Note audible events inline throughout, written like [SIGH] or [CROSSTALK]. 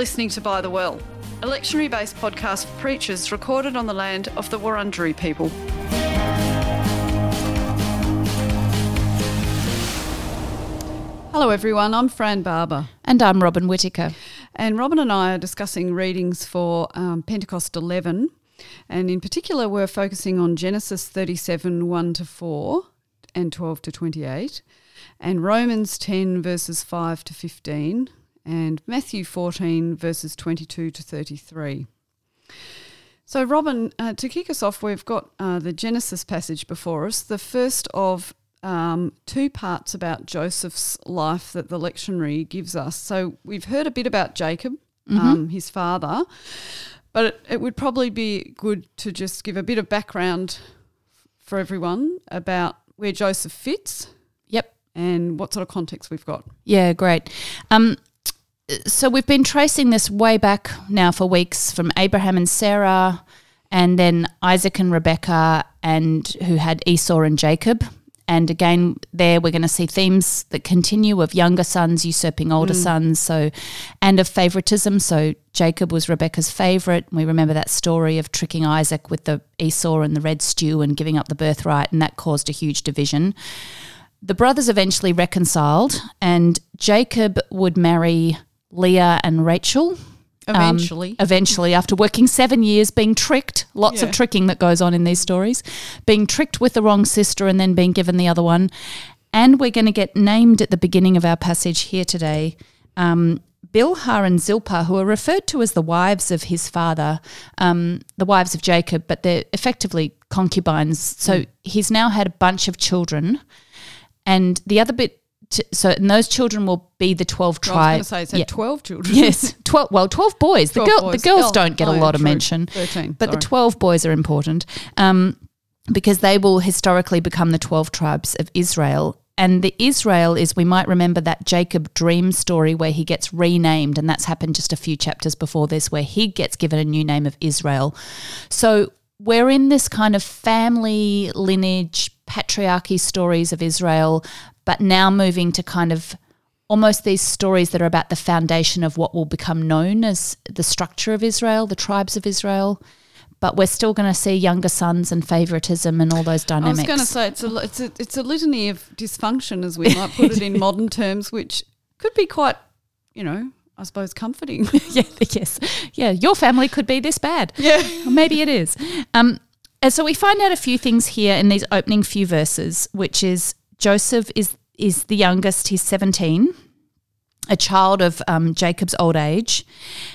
listening to By the Well, a lectionary based podcast for preachers recorded on the land of the Wurundjeri people. Hello, everyone. I'm Fran Barber. And I'm Robyn Whitaker. And Robyn and I are discussing readings for um, Pentecost 11. And in particular, we're focusing on Genesis 37 1 to 4 and 12 to 28, and Romans 10 verses 5 to 15, and Matthew 14 verses 22 to 33. So, Robyn, uh, to kick us off, we've got uh, the Genesis passage before us, the first of um, two parts about Joseph's life that the lectionary gives us. So, we've heard a bit about Jacob, mm-hmm. um, his father, but it, it would probably be good to just give a bit of background for everyone about where Joseph fits. Yep. And what sort of context we've got. Yeah, great. Um, so we've been tracing this way back now for weeks from Abraham and Sarah, and then Isaac and Rebecca, and who had Esau and Jacob. And again, there we're going to see themes that continue of younger sons usurping older mm. sons, so and of favoritism. So Jacob was Rebecca's favorite. We remember that story of tricking Isaac with the Esau and the red stew and giving up the birthright, and that caused a huge division. The brothers eventually reconciled, and Jacob would marry Leah and Rachel. Eventually. Um, eventually, after working seven years, being tricked, lots yeah. of tricking that goes on in these stories, being tricked with the wrong sister and then being given the other one. And we're going to get named at the beginning of our passage here today. Um, Bilhah and Zilpah, who are referred to as the wives of his father, um, the wives of Jacob, but they're effectively concubines. So mm. he's now had a bunch of children. And the other bit to, so and those children will be the 12 tribes. I was going to say, yeah. 12 children. Yes, 12, well, 12 boys. 12 the, girl, boys. the girls oh, don't get oh, a lot of mention. 13, but sorry. the 12 boys are important um, because they will historically become the 12 tribes of Israel. And the Israel is, we might remember that Jacob dream story where he gets renamed, and that's happened just a few chapters before this, where he gets given a new name of Israel. So we're in this kind of family lineage, patriarchy stories of Israel, but now moving to kind of almost these stories that are about the foundation of what will become known as the structure of Israel, the tribes of Israel. But we're still going to see younger sons and favoritism and all those dynamics. I was going to say it's a, it's a it's a litany of dysfunction, as we might put it in [LAUGHS] modern terms, which could be quite, you know, I suppose comforting. [LAUGHS] yeah, yes, yeah. Your family could be this bad. Yeah, maybe it is. Um, and so we find out a few things here in these opening few verses, which is Joseph is is the youngest. He's 17, a child of um, Jacob's old age.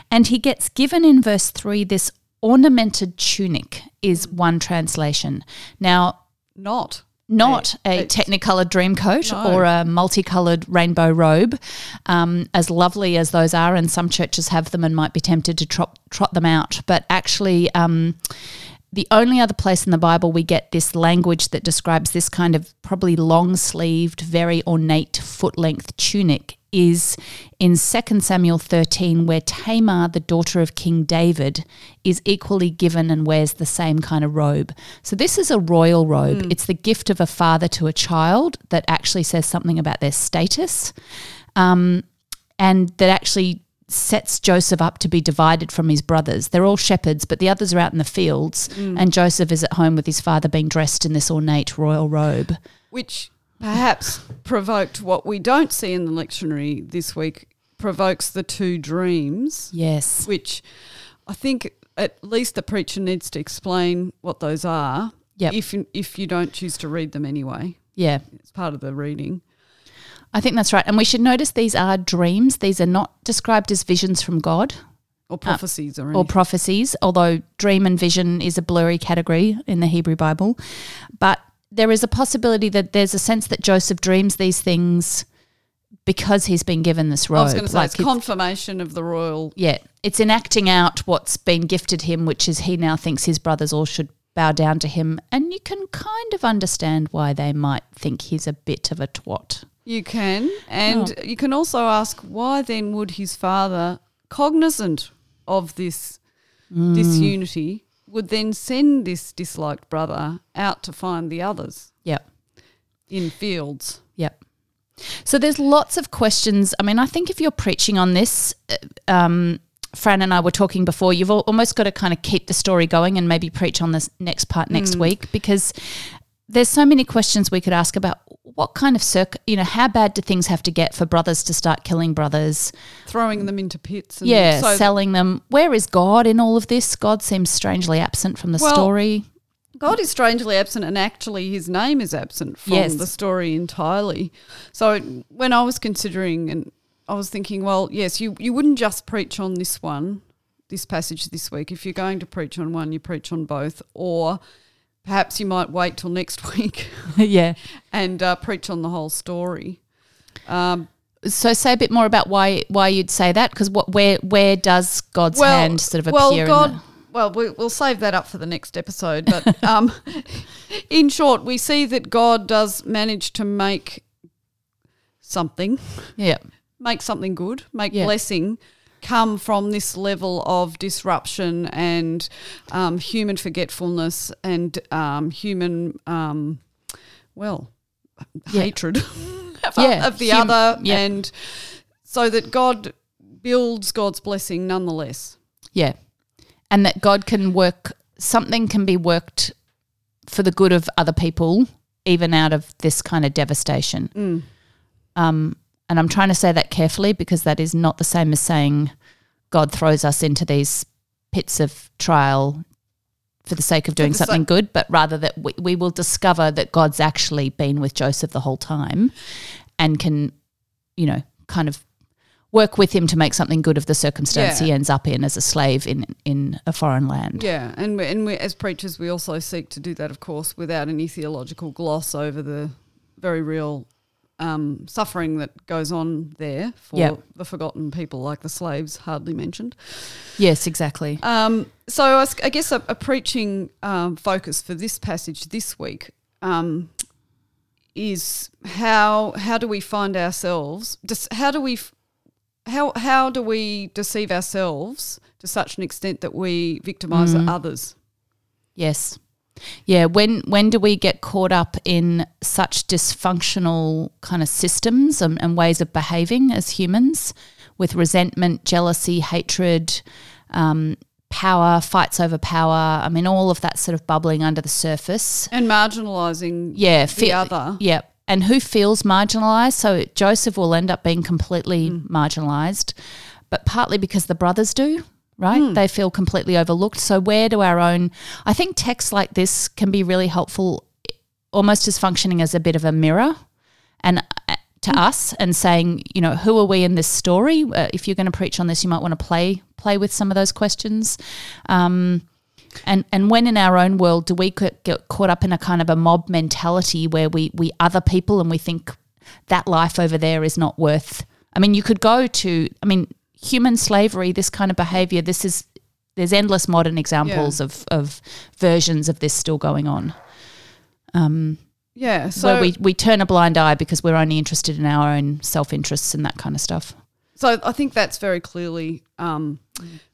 And he gets given in verse 3 this ornamented tunic, is one translation. Now, not. Not a, technicolor dream coat no. or a multicolored rainbow robe, um, as lovely as those are, and some churches have them and might be tempted to trot, trot them out. But actually, um, the only other place in the Bible we get this language that describes this kind of probably long sleeved, very ornate foot length tunic is in 2 Samuel 13, where Tamar, the daughter of King David, is equally given and wears the same kind of robe. So, this is a royal robe. Mm. It's the gift of a father to a child that actually says something about their status. Um, and that actually sets Joseph up to be divided from his brothers. They're all shepherds, but the others are out in the fields, mm. and Joseph is at home with his father being dressed in this ornate royal robe. Which perhaps provoked what we don't see in the lectionary this week, provokes the two dreams. Yes. Which I think at least the preacher needs to explain what those are. Yep. If if you don't choose to read them anyway. Yeah. It's part of the reading. I think that's right. And we should notice these are dreams. These are not described as visions from God. Or uh, prophecies, or, or prophecies, although dream and vision is a blurry category in the Hebrew Bible. But there is a possibility that there's a sense that Joseph dreams these things because he's been given this robe. I was going to say like it's, it's confirmation of the royal. Yeah, it's enacting out what's been gifted him, which is he now thinks his brothers all should bow down to him, and you can kind of understand why they might think he's a bit of a twat. You can. And oh. you can also ask why then would his father, cognizant of this mm. disunity, would then send this disliked brother out to find the others? Yep. In fields. Yep. So there's lots of questions. I mean, I think if you're preaching on this, uh, um, Fran and I were talking before, you've almost got to kind of keep the story going and maybe preach on this next part next mm. week because there's so many questions we could ask about what kind of circ you know how bad do things have to get for brothers to start killing brothers? Throwing them into pits yeah so selling them. Where is god in all of this? God seems strangely absent from the well, story. God is strangely absent and actually his name is absent from yes. the story entirely. So when i was considering and i was thinking well yes you, you wouldn't just preach on this one this passage this week. If you're going to preach on one you preach on both. Or perhaps you might wait till next [LAUGHS] week. yeah. And uh, preach on the whole story. Um, so say a bit more about why why you'd say that because what where where does God's well, hand sort of well, appear? God, the- well, we'll save that up for the next episode. But [LAUGHS] um, in short, we see that God does manage to make something. Yeah. Make something good, make yeah. blessing come from this level of disruption and um, human forgetfulness and um, human, um, well, yeah. hatred [LAUGHS] yeah. of the hum- other. Yeah. And so that God builds God's blessing nonetheless. Yeah. And that God can work, something can be worked for the good of other people, even out of this kind of devastation. Mm. Um, and I'm trying to say that carefully because that is not the same as saying God throws us into these pits of trial for the sake of doing something so- good, but rather that we, we will discover that God's actually been with Joseph the whole time and can, you know, kind of work with him to make something good of the circumstance yeah. he ends up in as a slave in in a foreign land. Yeah, and we, and we, as preachers, we also seek to do that, of course, without any theological gloss over the very real um, suffering that goes on there for yep. the forgotten people, like the slaves hardly mentioned. Yes, exactly. Um, so I, I, guess a, a preaching um, focus for this passage this week um, is how how do we find ourselves? Just how do we how how do we deceive ourselves to such an extent that we victimize mm. others? Yes. Yeah, when when do we get caught up in such dysfunctional kind of systems and, and ways of behaving as humans, with resentment, jealousy, hatred, um, power, fights over power? I mean, all of that sort of bubbling under the surface and marginalising. Yeah, the other. Yeah, and who feels marginalised? So Joseph will end up being completely mm. marginalised, but partly because the brothers do right? Mm. They feel completely overlooked. So, where do our own, I think texts like this can be really helpful, almost as functioning as a bit of a mirror and uh, to mm. us and saying, you know, who are we in this story? Uh, if you're going to preach on this, you might want to play play with some of those questions. Um, and and when in our own world do we get caught up in a kind of a mob mentality where we we other people and we think that life over there is not worth I mean you could go to I mean human slavery, this kind of behavior, this is there's endless modern examples yeah. of, of versions of this still going on. Um, yeah, so where we, we turn a blind eye because we're only interested in our own self interests and that kind of stuff. So I think that's very clearly um,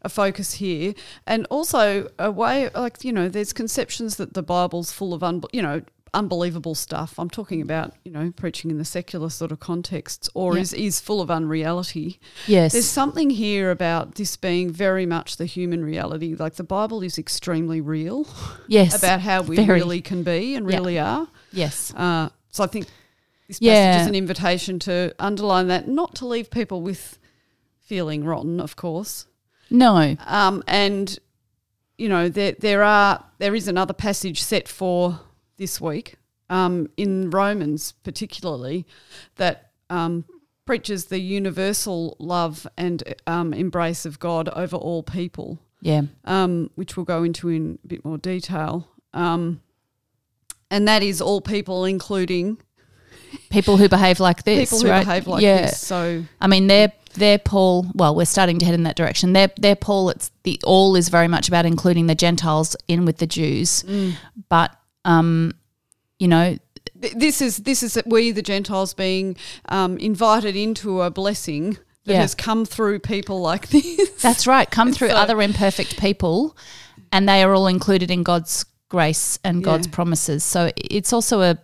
a focus here, and also a way like you know, there's conceptions that the Bible's full of un- you know unbelievable stuff. I'm talking about, you know, preaching in the secular sort of contexts or is, is full of unreality. Yes. There's something here about this being very much the human reality. Like the Bible is extremely real. Yes. about how we very. really can be and really are. Yes. Uh, so I think this passage yeah. is an invitation to underline that, not to leave people with feeling rotten, of course. No. Um, and you know, there there are there is another passage set for this week um, in Romans, particularly, that um, preaches the universal love and um, embrace of God over all people. Yeah. Um, which we'll go into in a bit more detail. Um, and that is all people, including people who behave like this. People who right? behave like yeah. this. So I mean, they're they're Paul. Well, we're starting to head in that direction. They're they're Paul. It's the all is very much about including the Gentiles in with the Jews, mm. but um, you know, this is this is we the Gentiles being um, invited into a blessing that yeah. has come through people like [LAUGHS] this. That's right, come through so, other imperfect people, and they are all included in God's grace and God's yeah. promises. So it's also a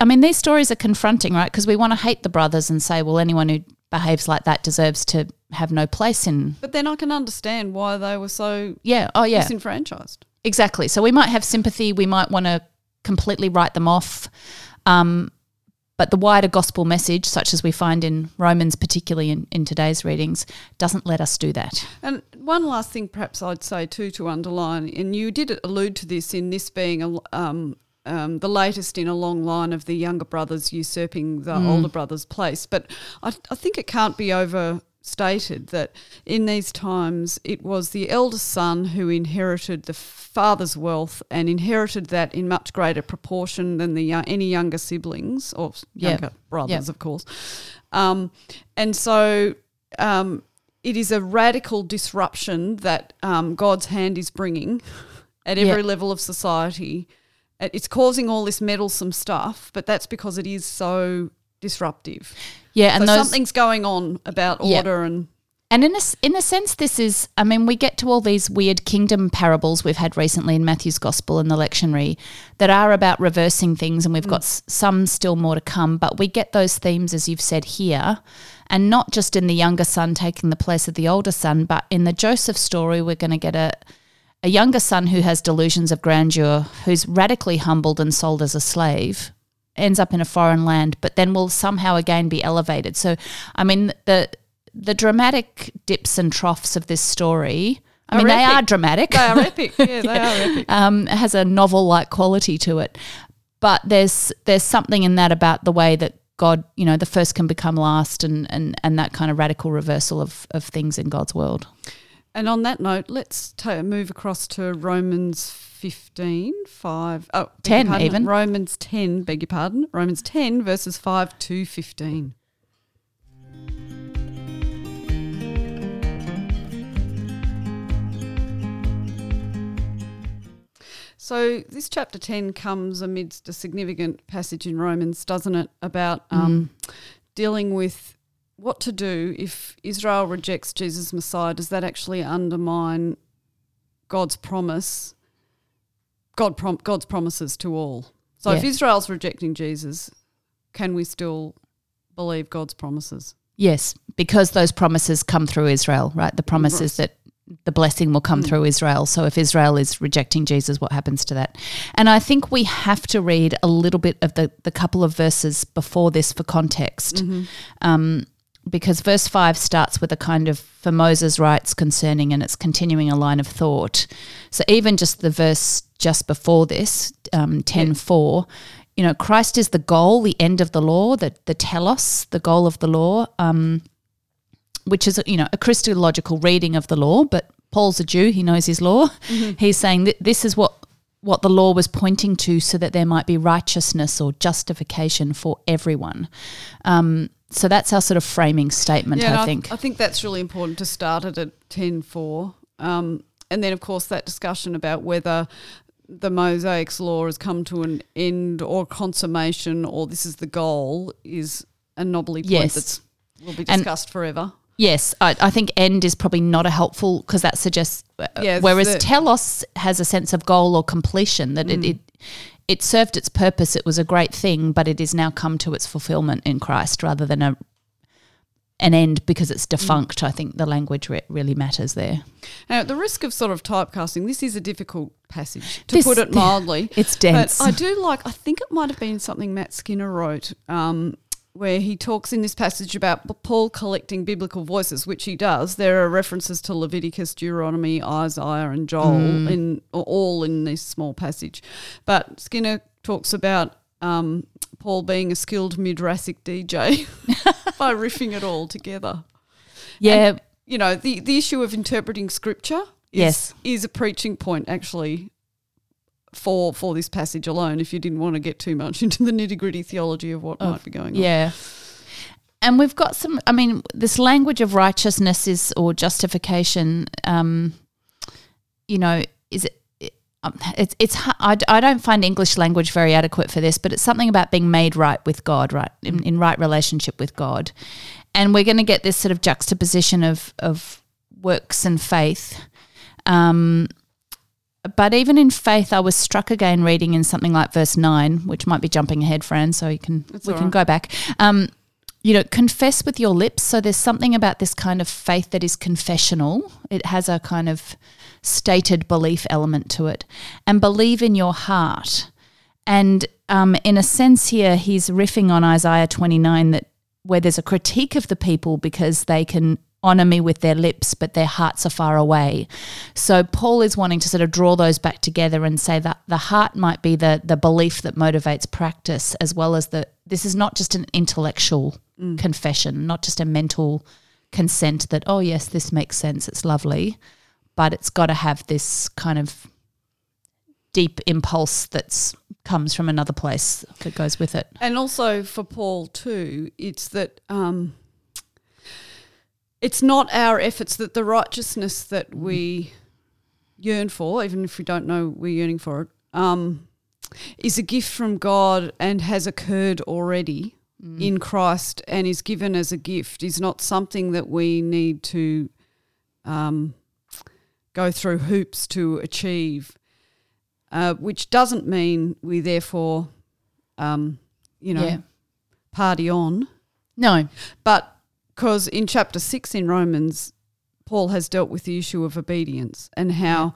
I mean, these stories are confronting, right? Because we want to hate the brothers and say, well, anyone who behaves like that deserves to have no place in. But then I can understand why they were so Yeah. Oh, yeah. disenfranchised. Exactly. So we might have sympathy. We might want to completely write them off. Um, but the wider gospel message, such as we find in Romans, particularly in, in today's readings, doesn't let us do that. And one last thing, perhaps I'd say too, to underline, and you did allude to this in this being a, um, um, the latest in a long line of the younger brothers usurping the older brothers' place. But I, I think it can't be overstated that in these times it was the eldest son who inherited the father's wealth and inherited that in much greater proportion than the yo- any younger siblings or younger brothers, Yeah. of course. Um, and so um, it is a radical disruption that um, God's hand is bringing at every Yeah. level of society. It's causing all this meddlesome stuff, but that's because it is so disruptive. Yeah, and so those something's going on about Yeah. order and And in a, in a sense, this is, I mean, we get to all these weird kingdom parables we've had recently in Matthew's Gospel and the lectionary that are about reversing things, and we've got mm. s- some still more to come. But we get those themes, as you've said here, and not just in the younger son taking the place of the older son, but in the Joseph story, we're going to get a, a younger son who has delusions of grandeur, who's radically humbled and sold as a slave, ends up in a foreign land, but then will somehow again be elevated. So, I mean, the the dramatic dips and troughs of this story. I mean, they are dramatic. they are [LAUGHS] epic. Yeah, they are epic. um, it has a novel like quality to it. But there's there's something in that about the way that God, you know, the first can become last, and and and that kind of radical reversal of of things in God's world. And on that note, let's move across to Romans 15, 5, oh, 10 pardon, even. Romans 10, beg your pardon. Romans 10, verses 5 to 15. So this chapter 10 comes amidst a significant passage in Romans, doesn't it, about um, dealing with what to do if Israel rejects Jesus Messiah. Does that actually undermine God's promise, God prom- God's promises to all? So if Israel's rejecting Jesus, can we still believe God's promises? Yes, because those promises come through Israel, right? The promises is that the blessing will come through Israel. So if Israel is rejecting Jesus, what happens to that? And I think we have to read a little bit of the, the couple of verses before this for context. Um, because verse 5 starts with a kind of for Moses' writes concerning, and it's continuing a line of thought. So even just the verse just before this, um, 10 4, you know, Christ is the goal, the end of the law, the, the telos, the goal of the law, um, which is, you know, a Christological reading of the law. But Paul's a Jew, he knows his law. He's saying that this is what what the law was pointing to so that there might be righteousness or justification for everyone. Um, so that's our sort of framing statement, and I think. I think that's really important to start it at 10 4. Um, and then, of course, that discussion about whether the Mosaic's law has come to an end or consummation or this is the goal is a knobbly point Yes. that's will be And- discussed forever. Yes, I, I think end is probably not a helpful because that suggests. uh, Yeah, whereas the- telos has a sense of goal or completion that Mm. it, it it served its purpose. It was a great thing, but it is now come to its fulfillment in Christ rather than a an end because it's defunct. I think the language re- really matters there. Now, at the risk of sort of typecasting, this is a difficult passage, to This- put it [LAUGHS] mildly. It's dense. But I do like, I think it might have been something Matt Skinner wrote, um, where he talks in this passage about Paul collecting biblical voices, which he does. There are references to Leviticus, Deuteronomy, Isaiah, and Joel, Mm. in all in this small passage. But Skinner talks about um, Paul being a skilled midrashic DJ [LAUGHS] by riffing it all together yeah, you know the the issue of interpreting scripture is, Yes. is a preaching point actually for for this passage alone if you didn't want to get too much [LAUGHS] into the nitty-gritty theology of what might be going on Yeah. And we've got some, I mean, this language of righteousness is, or justification, um, you know, is it, um, it's, it's, I, I don't find English language very adequate for this, but it's something about being made right with God, right? In, in right relationship with God. And we're going to get this sort of juxtaposition of, of works and faith. Um, but even in faith, I was struck again reading in something like verse nine, which might be jumping ahead, Fran. So you can That's we all can right. go back. Um, you know, confess with your lips. So there's something about this kind of faith that is confessional. It has a kind of stated belief element to it, and believe in your heart. And um, in a sense, here he's riffing on Isaiah 29 that where there's a critique of the people because they can honor me with their lips, but their hearts are far away. So Paul is wanting to sort of draw those back together and say that the heart might be the the belief that motivates practice, as well as the this is not just an intellectual mm. confession, not just a mental consent that oh yes, this makes sense, it's lovely, but it's got to have this kind of deep impulse that's comes from another place that goes with it. And also for Paul too, it's that um, it's not our efforts that the righteousness that we yearn for, even if we don't know we're yearning for it, um, is a gift from God and has occurred already mm. in Christ and is given as a gift. Is not something that we need to um, go through hoops to achieve. Uh, which doesn't mean we therefore, um, you know, yeah. party on. No, but because in chapter six in Romans, Paul has dealt with the issue of obedience and how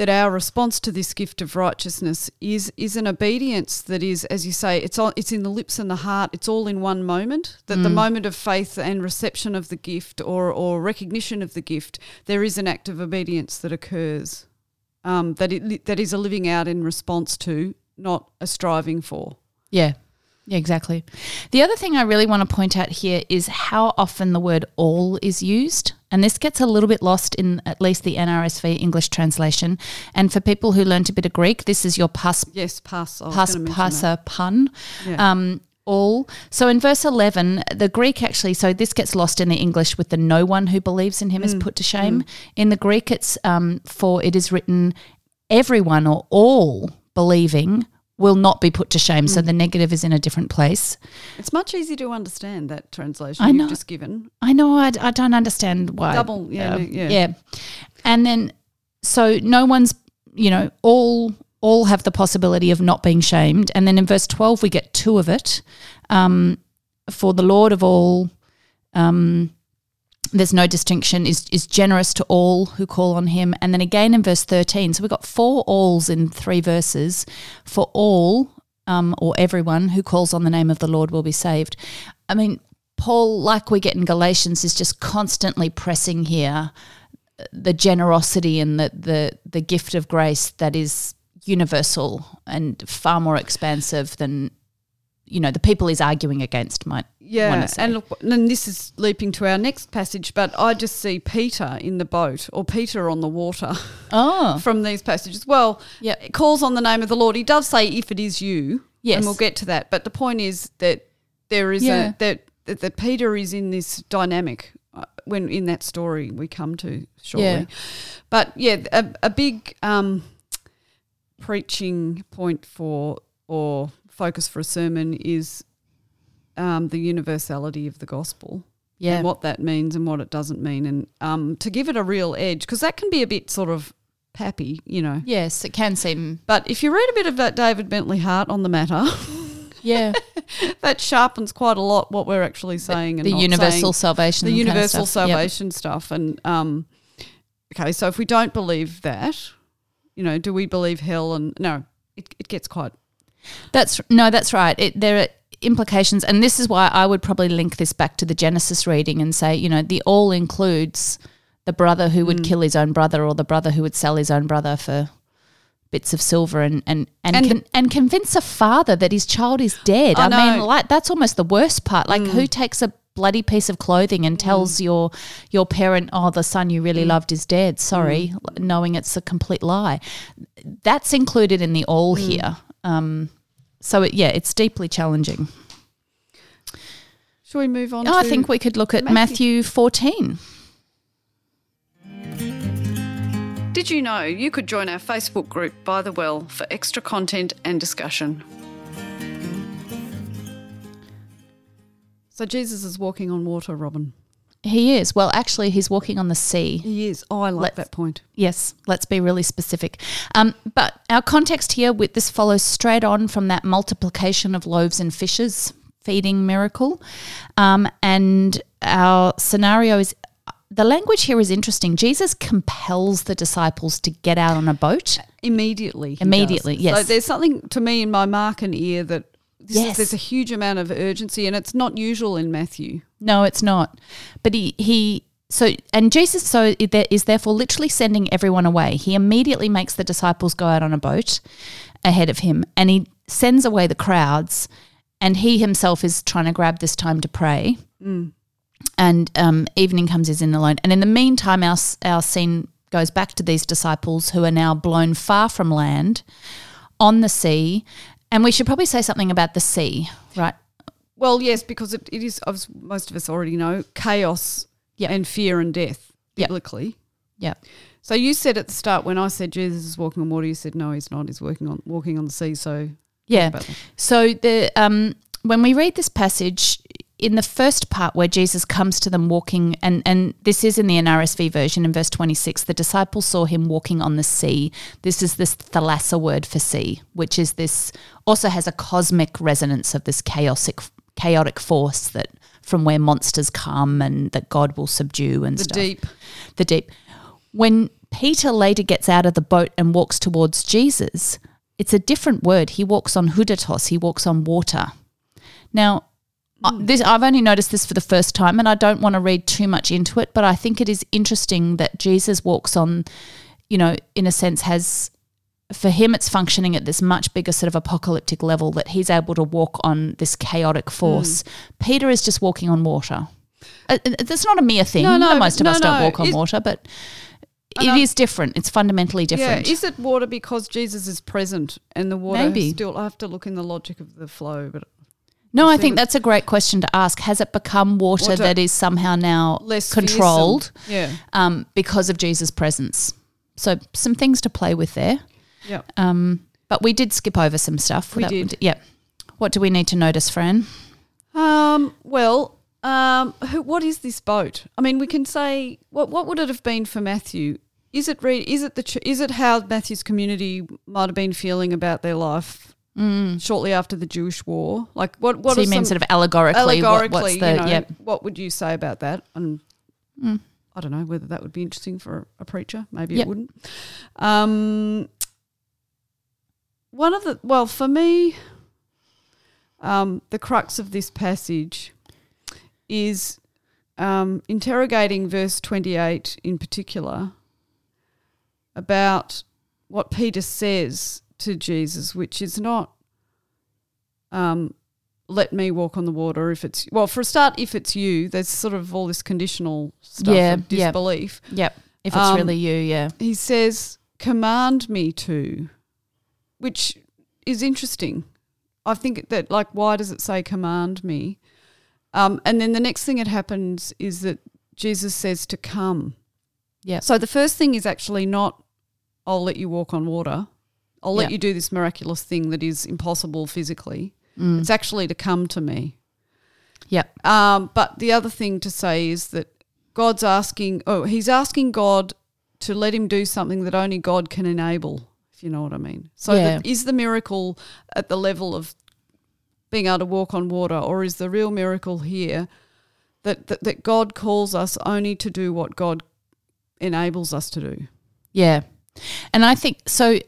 that our response to this gift of righteousness is is an obedience that is, as you say, it's all, it's in the lips and the heart. It's all in one moment. That mm. the moment of faith and reception of the gift or or recognition of the gift, there is an act of obedience that occurs. Um, that it that is a living out in response to, not a striving for. Yeah. Yeah, exactly. The other thing I really want to point out here is how often the word all is used. And this gets a little bit lost in at least the NRSV English translation. And for people who learnt a bit of Greek, this is your pas. Yes, pas. Pas pasa pan. Yeah. Um, all. So in verse 11, the Greek actually, so this gets lost in the English with the no one who believes in him mm. is put to shame. Mm. In the Greek, it's um, for it is written everyone or all believing will not be put to shame. Mm. So the negative is in a different place. It's much easier to understand that translation I know, you've just given. I know. I, I don't understand why. Double, yeah, uh, yeah, yeah. And then, so no one's, you know, all all have the possibility of not being shamed. And then in verse twelve, we get two of it. Um, for the Lord of all. Um, there's no distinction, is, is generous to all who call on him. And then again in verse 13, so we've got four alls in three verses. For all um, or everyone who calls on the name of the Lord will be saved. I mean, Paul, like we get in Galatians, is just constantly pressing here the generosity and the, the, the gift of grace that is universal and far more expansive than you know the people he's arguing against might yeah and look and this is leaping to our next passage but i just see peter in the boat or peter on the water [LAUGHS] oh. from these passages. Well yeah it calls on the name of the lord. He does say if it is you yes. and we'll get to that. But the point is that there is yeah. a that, that that peter is in this dynamic uh, when in that story we come to shortly. Yeah. but yeah a, a big um preaching point for or focus for a sermon is um, the universality of the gospel. Yeah. And what that means and what it doesn't mean. And um, to give it a real edge, because that can be a bit sort of pappy, you know. Yes, it can seem. But if you read a bit of that David Bentley Hart on the matter. Yeah. [LAUGHS] that sharpens quite a lot what we're actually saying. The, and the universal salvation. The universal stuff. salvation yep. stuff. And um, okay, so if we don't believe that, you know, do we believe hell? And no, it, it gets quite that's no, that's right. It, there are implications, and this is why I would probably link this back to the Genesis reading and say, you know, the all includes the brother who would mm. kill his own brother, or the brother who would sell his own brother for bits of silver and and and and, con- and convince a father that his child is dead. I, mean, like that's almost the worst part. Like, mm. who takes a bloody piece of clothing and tells mm. your your parent, "Oh, the son you really mm. loved is dead." Sorry, mm. knowing it's a complete lie. That's included in the all mm. here. Um, so it, yeah, it's deeply challenging. Shall we move on? Oh, I think we could look at Matthew, Matthew 14. Did you know you could join our Facebook group By the Well for extra content and discussion? So Jesus is walking on water, Robyn. He is. Well, actually, he's walking on the sea. He is. Oh, I like let's, that point. Yes, let's be really specific. Um, but our context here with this follows straight on from that multiplication of loaves and fishes feeding miracle. Um, and our scenario is the language here is interesting. Jesus compels the disciples to get out on a boat immediately. Immediately, yes. So there's something to me in my Markan ear that Yes. there's a huge amount of urgency, and it's not usual in Matthew. No, it's not. But he he so and Jesus so is therefore literally sending everyone away. He immediately makes the disciples go out on a boat ahead of him, and he sends away the crowds, and he himself is trying to grab this time to pray. And um, evening comes, he's in alone, and in the meantime, our our scene goes back to these disciples who are now blown far from land on the sea. And we should probably say something about the sea, right? Well, yes, because it, it is, as most of us already know, chaos Yep. and fear and death biblically. Yeah. So you said at the start when I said Jesus is walking on water, you said no, he's not. He's working on walking on the sea. So Yeah. So the um, when we read this passage in the first part where Jesus comes to them walking, and and this is in the NRSV version in verse twenty six, the disciples saw him walking on the sea. This is this thalassa word for sea, which is this also has a cosmic resonance of this chaotic chaotic force that from where monsters come and that God will subdue and the stuff deep. the deep. When Peter later gets out of the boat and walks towards Jesus, it's a different word. He walks on hudatos, he walks on water. Now, uh, this I've only noticed this for the first time and I don't want to read too much into it, but I think it is interesting that Jesus walks on, you know, in a sense has for him it's functioning at this much bigger sort of apocalyptic level that he's able to walk on this chaotic force. Peter is just walking on water. Uh, uh, That's not a mere thing. No, no, most of no, us don't walk on Is- water, but it I'm- is different. It's fundamentally different. Yeah, is it water because Jesus is present and the water Maybe. still? I have to look in the logic of the flow, but no, I think that's a great question to ask. Has it become water, Water- that is somehow now less controlled fearsome. Yeah, um, because of Jesus' presence? So some things to play with there. yeah. Um, but we did skip over some stuff. We That- did. Yeah. What do we need to notice, Fran? Um, well, um, who, what is this boat? I mean, we can say what what would it have been for Matthew? Is it re- is it the ch- is it how Matthew's community might have been feeling about their life shortly after the Jewish war? Like what what Mm. so you mean sort of allegorically? what- allegorically? what's the you know, yep? what would you say about that? And Mm. I don't know whether that would be interesting for a preacher. Maybe Yep. it wouldn't. Um, one of the well for me, um, the crux of this passage is um, interrogating verse twenty-eight in particular about what Peter says to Jesus, which is not um, let me walk on the water if it's well for a start if it's you there's sort of all this conditional stuff Yeah, of disbelief. Yep. If it's Um, really you, yeah. he says command me to which is interesting. I think that like why does it say command me um, and then the next thing that happens is that jesus says to come. Yeah so the first thing is actually not i'll let you walk on water i'll let you do this miraculous thing that is impossible physically Mm. it's actually to come to me Yep. um, but the other thing to say is that God's asking, oh, he's asking God to let him do something that only God can enable, if you know what I mean. So Yeah. the, is the miracle at the level of being able to walk on water, or is the real miracle here that, that, that God calls us only to do what God enables us to do? Yeah. And I think so.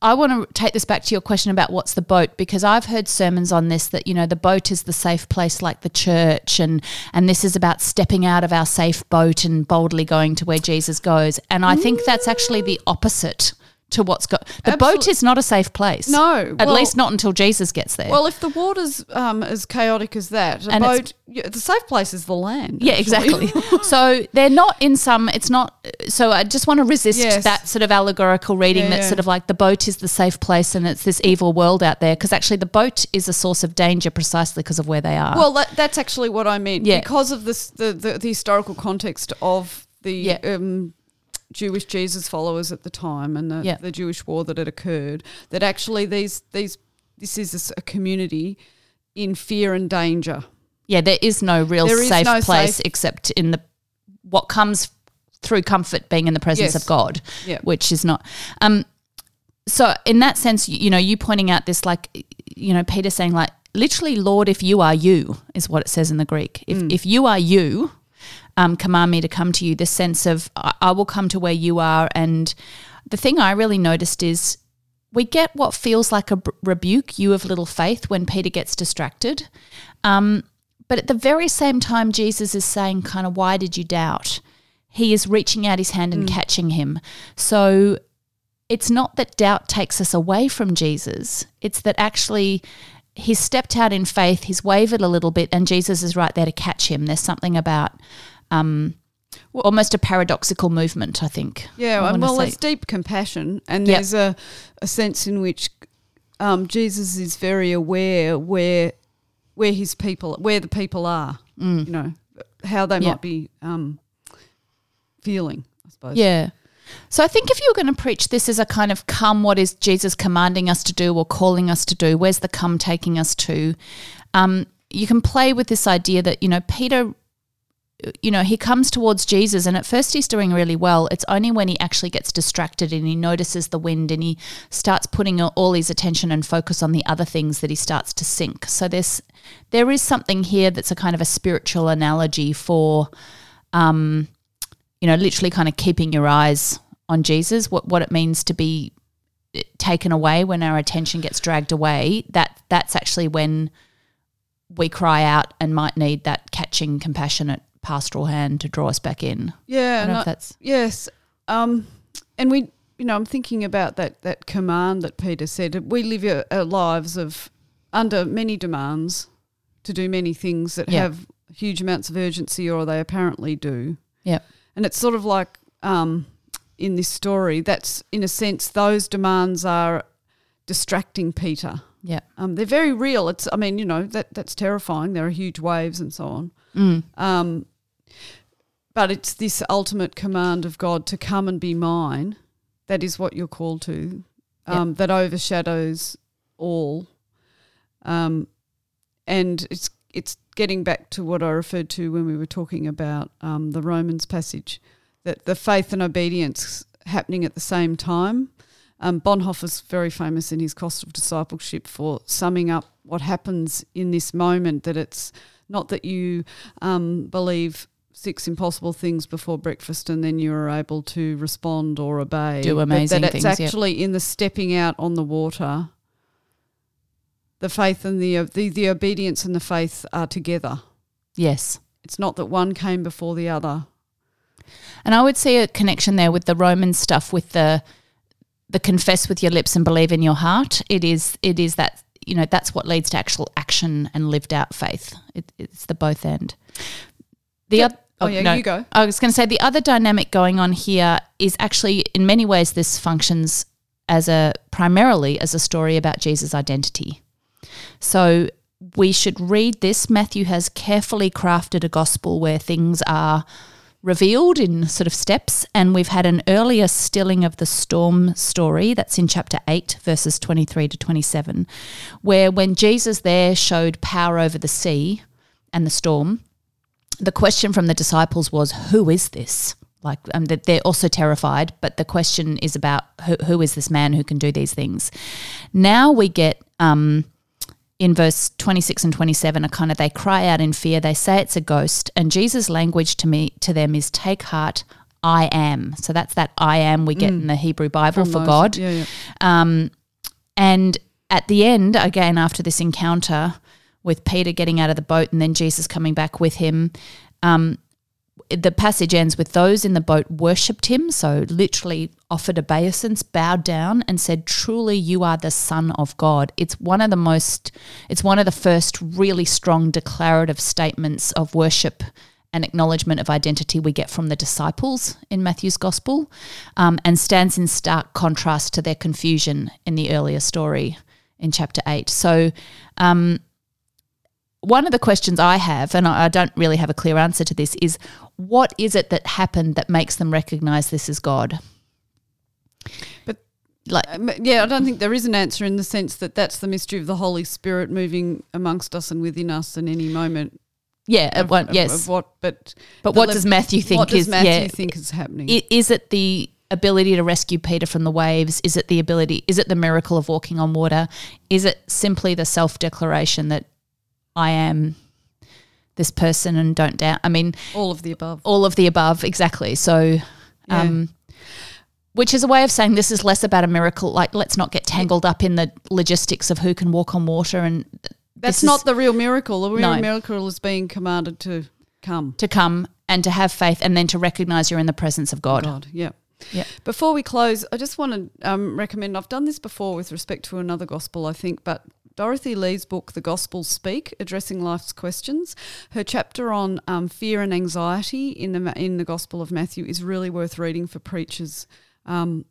I want to take this back to your question about what's the boat because I've heard sermons on this that you know the boat is the safe place like the church and and this is about stepping out of our safe boat and boldly going to where Jesus goes. And I think that's actually the opposite to what's got the boat is not a safe place. No, At well- least not until Jesus gets there. Well, if the water's um, as chaotic as that, a And boat, yeah, the safe place is the land. Yeah, actually. exactly. [LAUGHS] so they're not in some. It's not. So I just want to resist Yes. that sort of allegorical reading Yeah, that's yeah. sort of like the boat is the safe place and it's this evil world out there. Because actually, the boat is a source of danger precisely because of where they are. Well, that, that's actually what I meant. Yeah. Because of this, the, the, the historical context of the um, Jewish Jesus followers at the time and the, Yeah. the Jewish war that had occurred, that actually these these this is a community in fear and danger. yeah, there is no real is safe no place safe- except in the what comes through comfort being in the presence Yes. of God, Yeah. which is not. Um, so in that sense, you, you know, you pointing out this like, you know, Peter saying like, literally, Lord, if you are you, is what it says in the Greek. If, if you are you, um, command me to come to you, this sense of I, I will come to where you are. And the thing I really noticed is we get what feels like a b- rebuke, you of little faith, when Peter gets distracted. Um, but at the very same time, Jesus is saying, kind of, why did you doubt? He is reaching out his hand and catching him. So it's not that doubt takes us away from Jesus, it's that actually he's stepped out in faith, he's wavered a little bit, and Jesus is right there to catch him. There's something about um, almost a paradoxical movement, I think. Yeah, I and well, say. it's deep compassion, and Yep. there's a, a sense in which um, Jesus is very aware where where his people, where the people are, you know, how they Mm. Yeah. might be um, feeling. I suppose. Yeah. So I think if you're going to preach this as a kind of come, what is Jesus commanding us to do or calling us to do? Where's the come taking us to? Um, you can play with this idea that you know Peter, you know he comes towards Jesus, and at first he's doing really well. It's only when he actually gets distracted and he notices the wind and he starts putting all his attention and focus on the other things that he starts to sink. So there's there is something here that's a kind of a spiritual analogy for um, you know, literally kind of keeping your eyes on Jesus, what what it means to be eh, taken away when our attention gets dragged away, that that's actually when we cry out and might need that catching, compassionate pastoral hand to draw us back in. Yeah, I I- that's yes, um, and we, you know, I'm thinking about that that command that Peter said. We live our, our lives of under many demands to do many things that Yeah. have huge amounts of urgency, or they apparently do. Yep. And it's sort of like um, in this story, that's in a sense, those demands are distracting Peter. Yeah. Um, they're very real. It's, I mean, you know, that that's terrifying. There are huge waves and so on. Mm. Um, but it's this ultimate command of God to come and be mine. That is what you're called to. Um, That overshadows all. Um, and it's it's getting back to what I referred to when we were talking about um, the Romans passage, that the faith and obedience happening at the same time. Um, Bonhoeffer's very famous in his Cost of Discipleship for summing up what happens in this moment. That it's not that you um, believe six impossible things before breakfast and then you're able to respond or obey. Do amazing but that it's things, yep. actually in the stepping out on the water. The faith and the, the the obedience and the faith are together. Yes. It's not that one came before the other. And I would see a connection there with the Roman stuff with the the confess with your lips and believe in your heart. It is it is that you know that's what leads to actual action and lived out faith. It, it's the both end. The Yep. Oth- Oh, yeah, you go. I was going to say the other dynamic going on here is actually in many ways this functions as a primarily as a story about Jesus' identity. So we should read this. Matthew has carefully crafted a gospel where things are revealed in sort of steps. And we've had an earlier stilling of the storm story that's in chapter 8, verses 23 to 27, where when Jesus there showed power over the sea and the storm, the question from the disciples was, Who is this? Like, um, that they're also terrified, but the question is about who, who is this man who can do these things? Now we get um, in verse 26 and 27 a kind of they cry out in fear they say it's a ghost and jesus language to me to them is take heart i am so that's that i am we get in the hebrew bible From for Moses. god Yeah, yeah. um, and at the end, again, after this encounter with Peter getting out of the boat and then Jesus coming back with him, um, the passage ends with those in the boat worshipped him. So, literally offered obeisance, bowed down, and said, Truly, you are the Son of God. It's one of the most, it's one of the first really strong declarative statements of worship and acknowledgement of identity we get from the disciples in Matthew's gospel, um, and stands in stark contrast to their confusion in the earlier story in chapter 8. So, um, one of the questions I have, and I don't really have a clear answer to this, is what is it that happened that makes them recognize this is God? But Like, Um, yeah, I don't think there is an answer in the sense that that's the mystery of the Holy Spirit moving amongst us and within us in any moment. yeah, of- won't- yes. of what, but but what lev- does Matthew think what does is Matthew yeah, think is happening? Is it the ability to rescue Peter from the waves? Is it the ability? Is it the miracle of walking on water? Is it simply the self declaration that I am this person and don't doubt? I mean, all of the above. All of the above, exactly. So, yeah. um, which is a way of saying this is less about a miracle. Like, let's not get tangled up in the logistics of who can walk on water. And that's not the real miracle. The real no. miracle is being commanded to come. To come and to have faith and then to recognize you're in the presence of God. God, yeah. Yeah. Before we close, I just want to um, recommend. I've done this before with respect to another gospel, I think, but Dorothy Lee's book, The Gospels Speak, Addressing Life's Questions. Her chapter on um, fear and anxiety in the in the Gospel of Matthew is really worth reading for preachers. Um,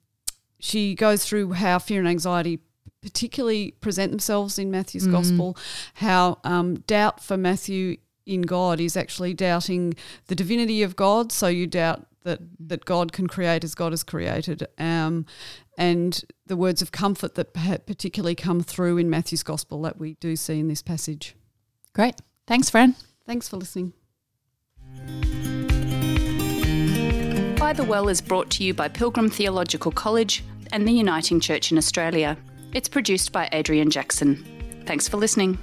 she goes through how fear and anxiety particularly present themselves in Matthew's mm. Gospel, how um, doubt for Matthew in God is actually doubting the divinity of God. So you doubt that that God can create as God has created, um, and the words of comfort that particularly come through in Matthew's Gospel that we do see in this passage. Great, thanks, Fran. Thanks for listening. By the Well is brought to you by Pilgrim Theological College and the Uniting Church in Australia. It's produced by Adrian Jackson. Thanks for listening.